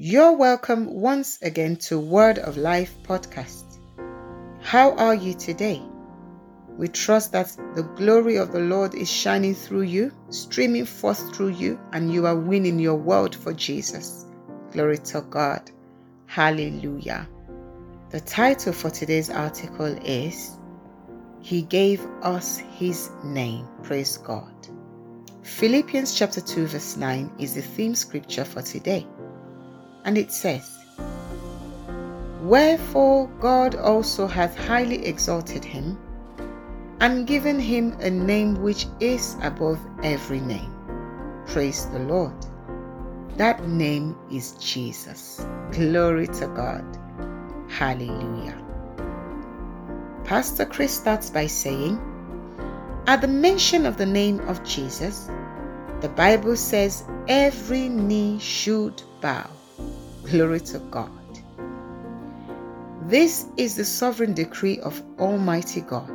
You're welcome once again to Word of Life podcast. How are you today? We trust that the glory of the Lord is shining through you, streaming forth through you, and you are winning your world for Jesus. Glory to God. Hallelujah. The title for today's article is He Gave Us His Name. Praise God. Philippians chapter 2, verse 9 is the theme scripture for today and it says, Wherefore God also hath highly exalted him, and given him a name which is above every name. Praise the Lord. That name is Jesus. Glory to God. Hallelujah. Pastor Chris starts by saying, At the mention of the name of Jesus, the Bible says every knee should bow Glory to God. This is the sovereign decree of Almighty God.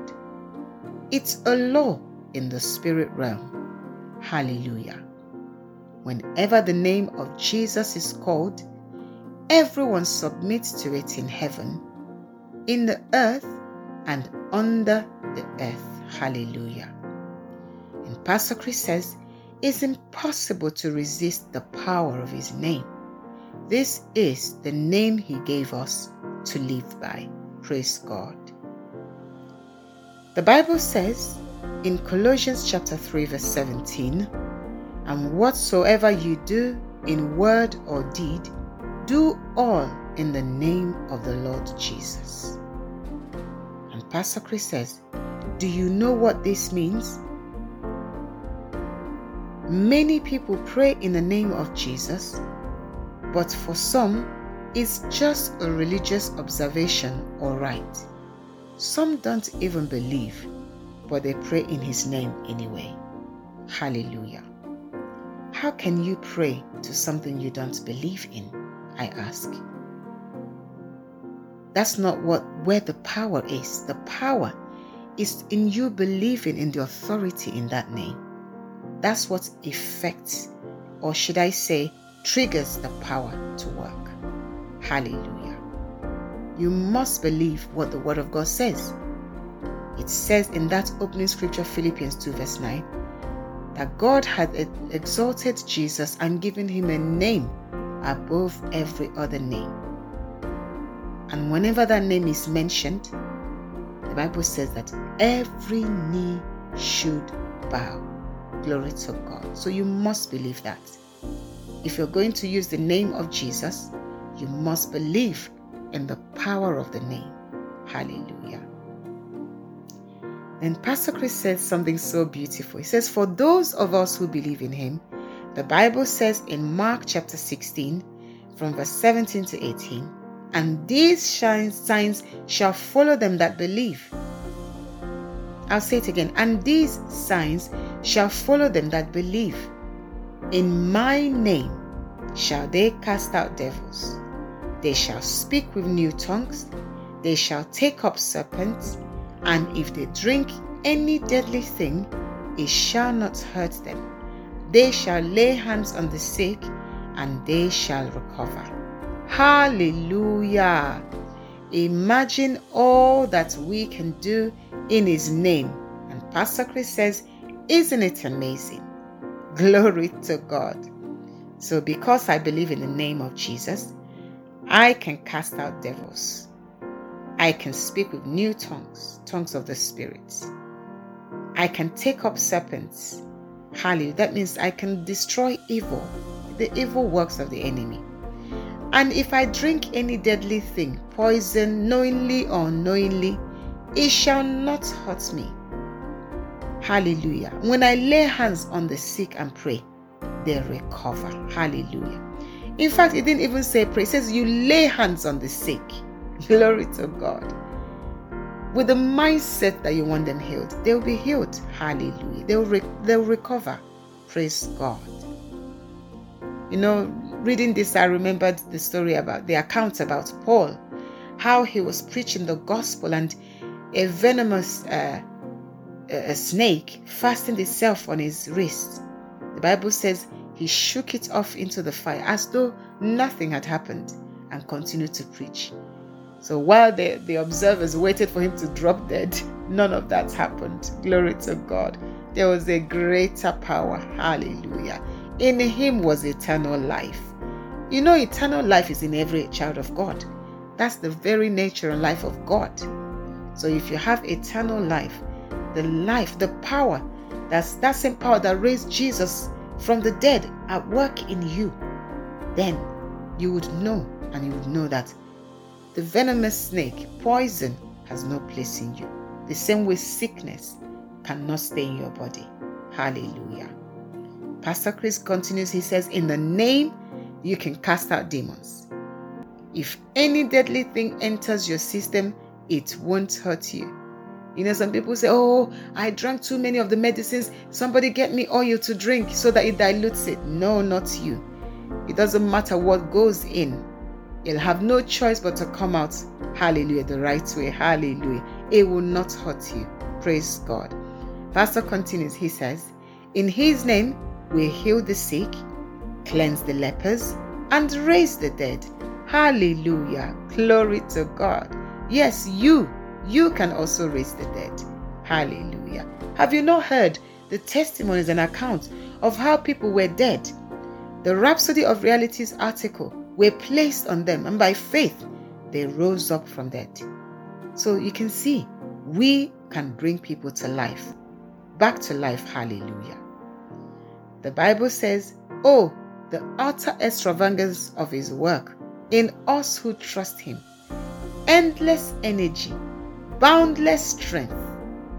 It's a law in the spirit realm. Hallelujah. Whenever the name of Jesus is called, everyone submits to it in heaven, in the earth, and under the earth. Hallelujah. And Pastor Chris says, it's impossible to resist the power of his name. This is the name He gave us to live by. Praise God. The Bible says in Colossians chapter 3 verse 17, and whatsoever you do in word or deed, do all in the name of the Lord Jesus. And Pastor Chris says, Do you know what this means? Many people pray in the name of Jesus, but for some, it's just a religious observation or rite. Some don't even believe, but they pray in His name anyway. Hallelujah. How can you pray to something you don't believe in? I ask. That's not what where the power is. The power is in you believing in the authority in that name. That's what effects, or should I say, triggers the power to work. Hallelujah. You must believe what the Word of God says. It says in that opening scripture, Philippians 2, verse 9, that God had exalted Jesus and given him a name above every other name. And whenever that name is mentioned, the Bible says that every knee should bow. Glory to God. So you must believe that. If you're going to use the name of Jesus, you must believe in the power of the name. Hallelujah. Then Pastor Chris said something so beautiful. He says, For those of us who believe in him, the Bible says in Mark chapter 16, from verse 17 to 18, and these signs shall follow them that believe. I'll say it again, and these signs shall follow them that believe. In my name shall they cast out devils. They shall speak with new tongues. They shall take up serpents. And if they drink any deadly thing, it shall not hurt them. They shall lay hands on the sick, and they shall recover. Hallelujah! Imagine all that we can do in His name. And Pastor Chris says, Isn't it amazing? Glory to God. So, because I believe in the name of Jesus, I can cast out devils. I can speak with new tongues, tongues of the Spirit. I can take up serpents. Hallelujah. That means I can destroy evil, the evil works of the enemy. And if I drink any deadly thing, poison, knowingly or unknowingly, it shall not hurt me. Hallelujah. When I lay hands on the sick and pray, they recover. Hallelujah. In fact, it didn't even say pray. It says you lay hands on the sick. Glory to God. With the mindset that you want them healed, they'll be healed. Hallelujah. They'll, re- they'll recover. Praise God. You know, reading this, I remembered the story about the account about Paul, how he was preaching the gospel and a venomous uh, a snake fastened itself on his wrist. The Bible says he shook it off into the fire as though nothing had happened and continued to preach. So while the, the observers waited for him to drop dead, none of that happened. Glory to God. There was a greater power. Hallelujah. In him was eternal life. You know, eternal life is in every child of God. That's the very nature and life of God. So if you have eternal life, the life, the power, that's that same power that raised Jesus from the dead at work in you, then you would know and you would know that the venomous snake, poison, has no place in you. The same way sickness cannot stay in your body. Hallelujah. Pastor Chris continues, he says, In the name you can cast out demons. If any deadly thing enters your system, it won't hurt you. You know, some people say, Oh, I drank too many of the medicines. Somebody get me oil to drink so that it dilutes it. No, not you. It doesn't matter what goes in, you'll have no choice but to come out, hallelujah, the right way. Hallelujah. It will not hurt you. Praise God. Pastor continues, he says, In his name we heal the sick, cleanse the lepers, and raise the dead. Hallelujah. Glory to God. Yes, you, you can also raise the dead. Hallelujah. Have you not heard the testimonies and accounts of how people were dead? The Rhapsody of Realities article were placed on them, and by faith, they rose up from dead. So you can see, we can bring people to life, back to life. Hallelujah. The Bible says, Oh, the utter extravagance of his work in us who trust him. Endless energy, boundless strength.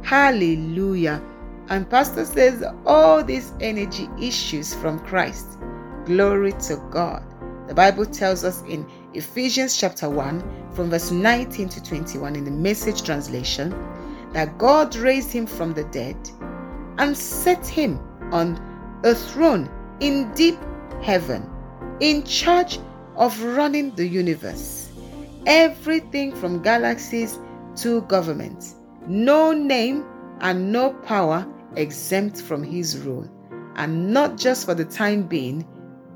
Hallelujah. And Pastor says all these energy issues from Christ. Glory to God. The Bible tells us in Ephesians chapter 1, from verse 19 to 21 in the message translation, that God raised him from the dead and set him on a throne in deep heaven, in charge of running the universe. Everything from galaxies to governments. No name and no power exempt from his rule. And not just for the time being,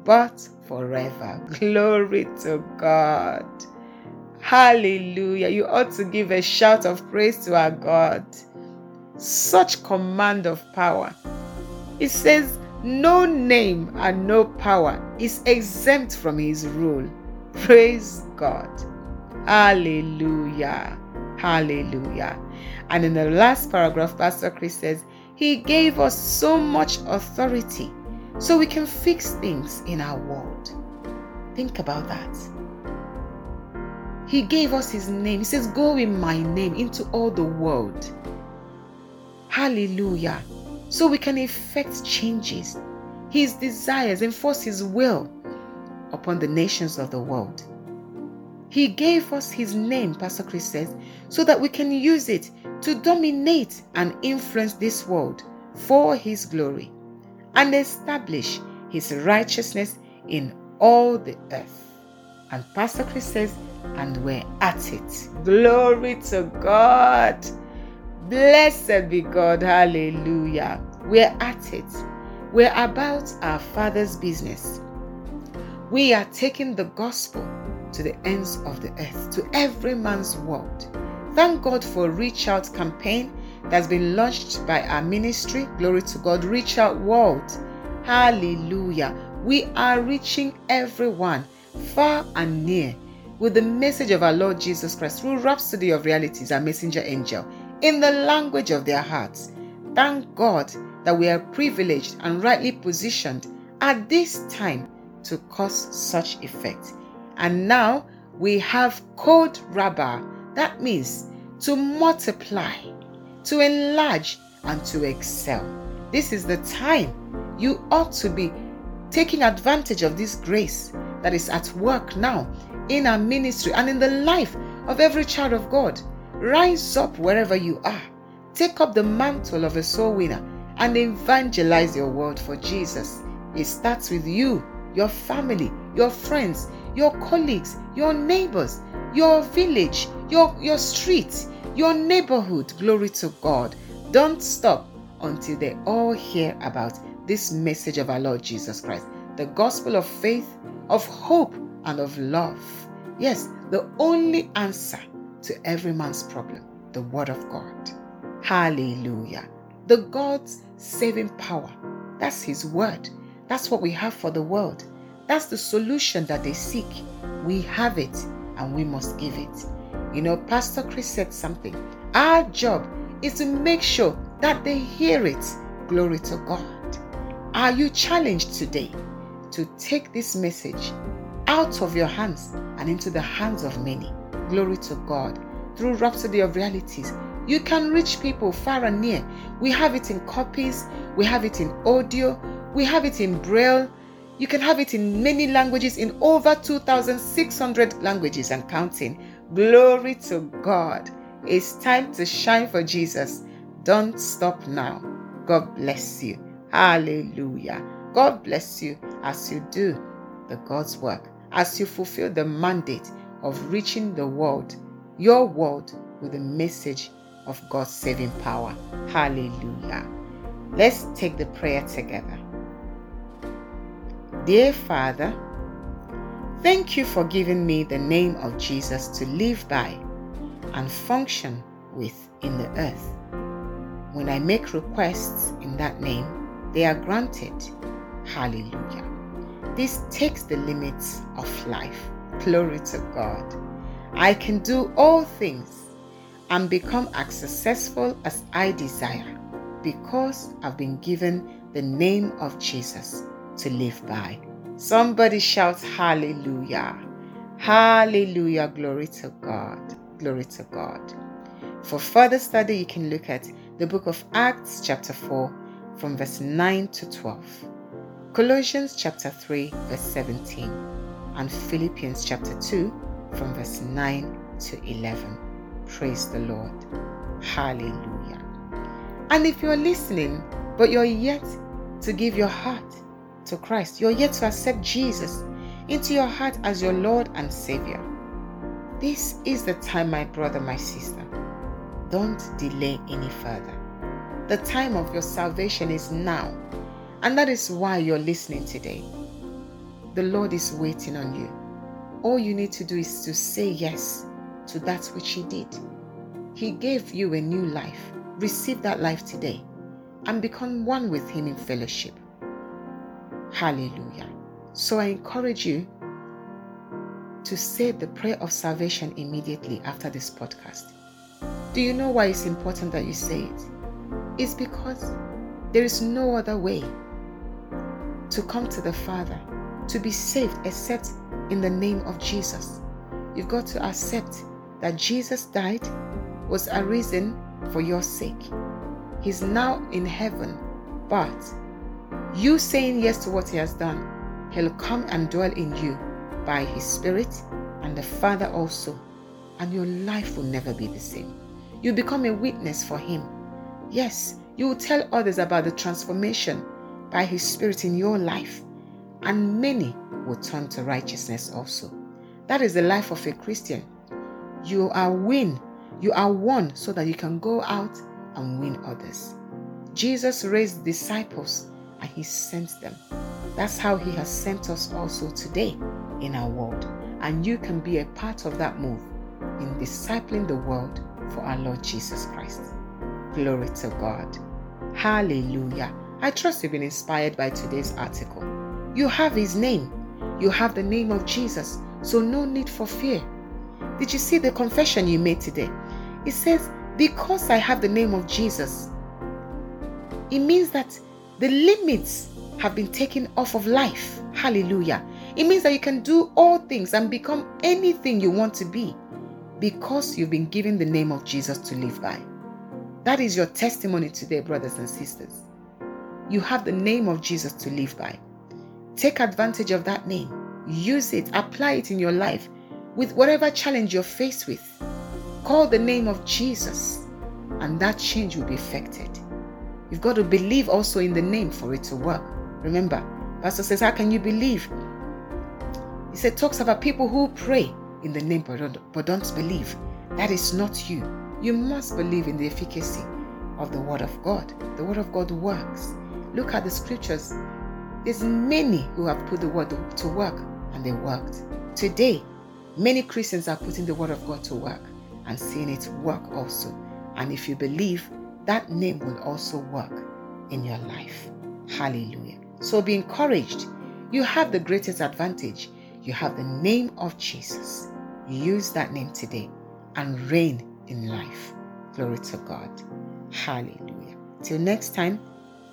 but forever. Glory to God. Hallelujah. You ought to give a shout of praise to our God. Such command of power. It says, no name and no power is exempt from his rule. Praise God. Hallelujah. Hallelujah. And in the last paragraph, Pastor Chris says, He gave us so much authority so we can fix things in our world. Think about that. He gave us His name. He says, Go in my name into all the world. Hallelujah so we can effect changes, His desires, enforce His will upon the nations of the world. He gave us His name, Pastor Chris says, so that we can use it to dominate and influence this world for His glory and establish His righteousness in all the earth. And Pastor Chris says, and we're at it. Glory to God. Blessed be God. Hallelujah. We're at it. We're about our Father's business. We are taking the gospel to the ends of the earth, to every man's world. Thank God for Reach Out campaign that's been launched by our ministry. Glory to God. Reach Out World. Hallelujah. We are reaching everyone, far and near, with the message of our Lord Jesus Christ through Rhapsody of Realities, our messenger angel in the language of their hearts. Thank God that we are privileged and rightly positioned at this time to cause such effect. And now we have code rabba. That means to multiply, to enlarge, and to excel. This is the time you ought to be taking advantage of this grace that is at work now in our ministry and in the life of every child of God. Rise up wherever you are. Take up the mantle of a soul winner and evangelize your world for Jesus. It starts with you, your family, your friends, your colleagues, your neighbors, your village, your, your street, your neighborhood. Glory to God. Don't stop until they all hear about this message of our Lord Jesus Christ, the gospel of faith, of hope and of love. Yes, the only answer to every man's problem, the Word of God. Hallelujah. The God's saving power. That's His Word. That's what we have for the world. That's the solution that they seek. We have it and we must give it. You know, Pastor Chris said something. Our job is to make sure that they hear it. Glory to God. Are you challenged today to take this message out of your hands and into the hands of many? Glory to God. Through Rhapsody of Realities, you can reach people far and near. We have it in copies, we have it in audio, we have it in braille. You can have it in many languages, in over 2,600 languages and counting. Glory to God. It's time to shine for Jesus. Don't stop now. God bless you. Hallelujah. God bless you as you do the God's work, as you fulfill the mandate of reaching the world, your world, with the message of God's saving power. Hallelujah. Let's take the prayer together. Dear Father, thank you for giving me the name of Jesus to live by and function with in the earth. When I make requests in that name, they are granted. Hallelujah. This takes the limits of life. Glory to God. I can do all things and become as successful as I desire because I've been given the name of Jesus to live by. Somebody shouts hallelujah. Hallelujah. Glory to God. Glory to God. For further study, you can look at the book of Acts, chapter 4, from verse 9 to 12, Colossians, chapter 3, verse 17, and Philippians, chapter 2, from verse 9 to 11. Praise the Lord. Hallelujah. And if you're listening, but you're yet to give your heart to Christ, you're yet to accept Jesus into your heart as your Lord and Savior, this is the time, my brother, my sister. Don't delay any further. The time of your salvation is now, and that is why you're listening today. The Lord is waiting on you. All you need to do is to say yes to that which He did. He gave you a new life. Receive that life today and become one with Him in fellowship. Hallelujah. So I encourage you to say the prayer of salvation immediately after this podcast. Do you know why it's important that you say it? It's because there is no other way to come to the Father, to be saved, except in the name of Jesus. You've got to accept that Jesus died, was arisen for your sake. He's now in heaven, but you saying yes to what He has done, He'll come and dwell in you by His Spirit and the Father also, and your life will never be the same. You become a witness for Him. Yes, you will tell others about the transformation by His Spirit in your life, and many will turn to righteousness also. That is the life of a Christian. You are win, you are one so that you can go out and win others. Jesus raised disciples and he sent them. That's how he has sent us also today in our world. And you can be a part of that move in discipling the world for our Lord Jesus Christ. Glory to God. Hallelujah. I trust you've been inspired by today's article. You have his name, you have the name of Jesus, so no need for fear. Did you see the confession you made today? It says, Because I have the name of Jesus. It means that the limits have been taken off of life. Hallelujah. It means that you can do all things and become anything you want to be because you've been given the name of Jesus to live by. That is your testimony today, brothers and sisters. You have the name of Jesus to live by. Take advantage of that name. Use it, apply it in your life with whatever challenge you're faced with. Call the name of Jesus, and that change will be effected. You've got to believe also in the name for it to work. Remember, Pastor says, How can you believe? He said, talks about people who pray in the name but don't, but don't believe. That is not you. You must believe in the efficacy of the Word of God. The Word of God works. Look at the scriptures. There's many who have put the Word to work and they worked. Today, many Christians are putting the word of God to work and seeing it work also. And if you believe, that name will also work in your life. Hallelujah. So be encouraged. You have the greatest advantage. You have the name of Jesus. Use that name today and reign in life. Glory to God. Hallelujah. Till next time,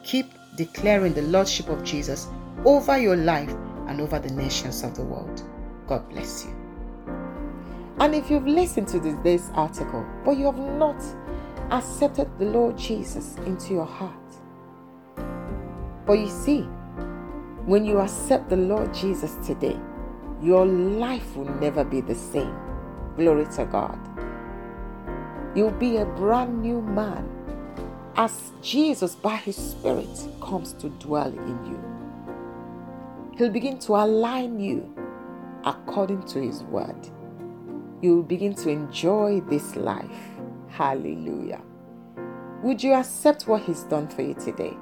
keep declaring the Lordship of Jesus over your life and over the nations of the world. God bless you. And if you've listened to today's article, but you have not accepted the Lord Jesus into your heart, but you see, when you accept the Lord Jesus today, your life will never be the same. Glory to God. You'll be a brand new man as Jesus, by His Spirit, comes to dwell in you. He'll begin to align you according to His word. You'll begin to enjoy this life. Hallelujah. Would you accept what He's done for you today?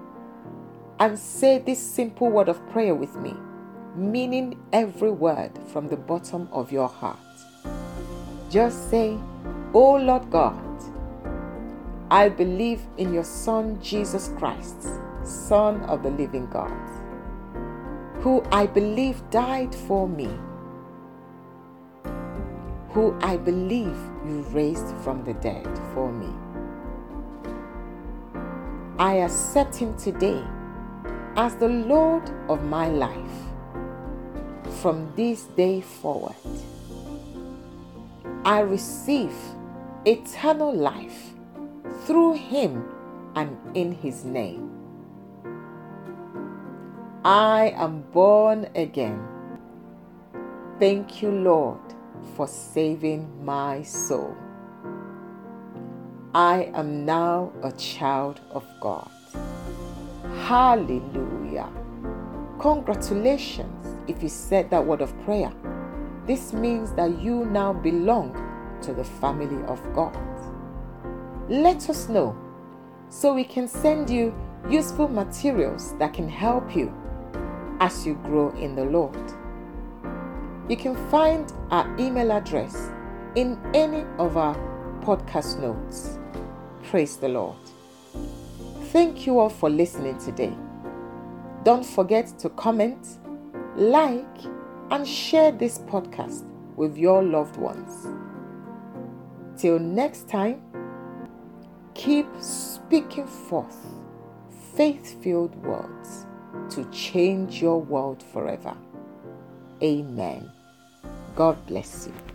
And say this simple word of prayer with me, meaning every word from the bottom of your heart. Just say, Oh Lord God, I believe in your Son Jesus Christ, Son of the living God, who I believe died for me, who I believe you raised from the dead for me. I accept him today as the Lord of my life from this day forward. I receive eternal life through him and in his name. I am born again. Thank you, Lord, for saving my soul. I am now a child of God. Hallelujah. Congratulations if you said that word of prayer. This means that you now belong to the family of God. Let us know so we can send you useful materials that can help you as you grow in the Lord. You can find our email address in any of our podcast notes. Praise the Lord. Thank you all for listening today. Don't forget to comment, like, and share this podcast with your loved ones. Till next time, keep speaking forth faith filled words to change your world forever. Amen. God bless you.